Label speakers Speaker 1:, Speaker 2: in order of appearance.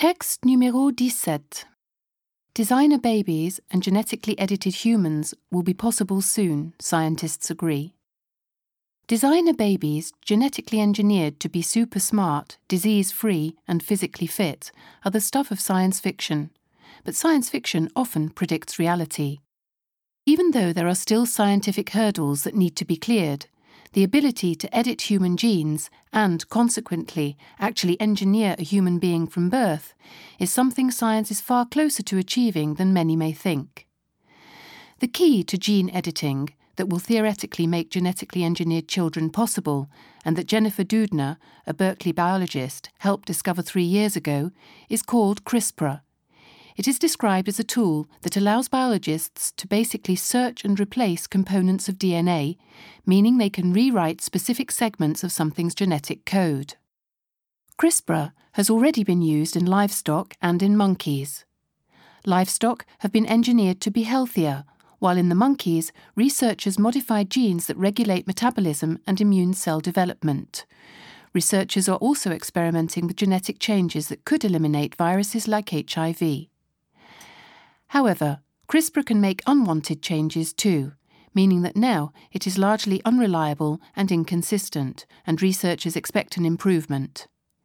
Speaker 1: Texte numéro 17. Designer babies and genetically edited humans will be possible soon, scientists agree. Designer babies, genetically engineered to be super smart, disease free, and physically fit, are the stuff of science fiction. But science fiction often predicts reality. Even though there are still scientific hurdles that need to be cleared, the ability to edit human genes and, consequently, actually engineer a human being from birth is something science is far closer to achieving than many may think. The key to gene editing that will theoretically make genetically engineered children possible, and that Jennifer Doudna, a Berkeley biologist, helped discover three years ago, is called CRISPR it is described as a tool that allows biologists to basically search and replace components of DNA, meaning they can rewrite specific segments of something's genetic code. CRISPR has already been used in livestock and in monkeys. Livestock have been engineered to be healthier, while in the monkeys, researchers modified genes that regulate metabolism and immune cell development. Researchers are also experimenting with genetic changes that could eliminate viruses like HIV. However, CRISPR can make unwanted changes too, meaning that now it is largely unreliable and inconsistent, and researchers expect an improvement.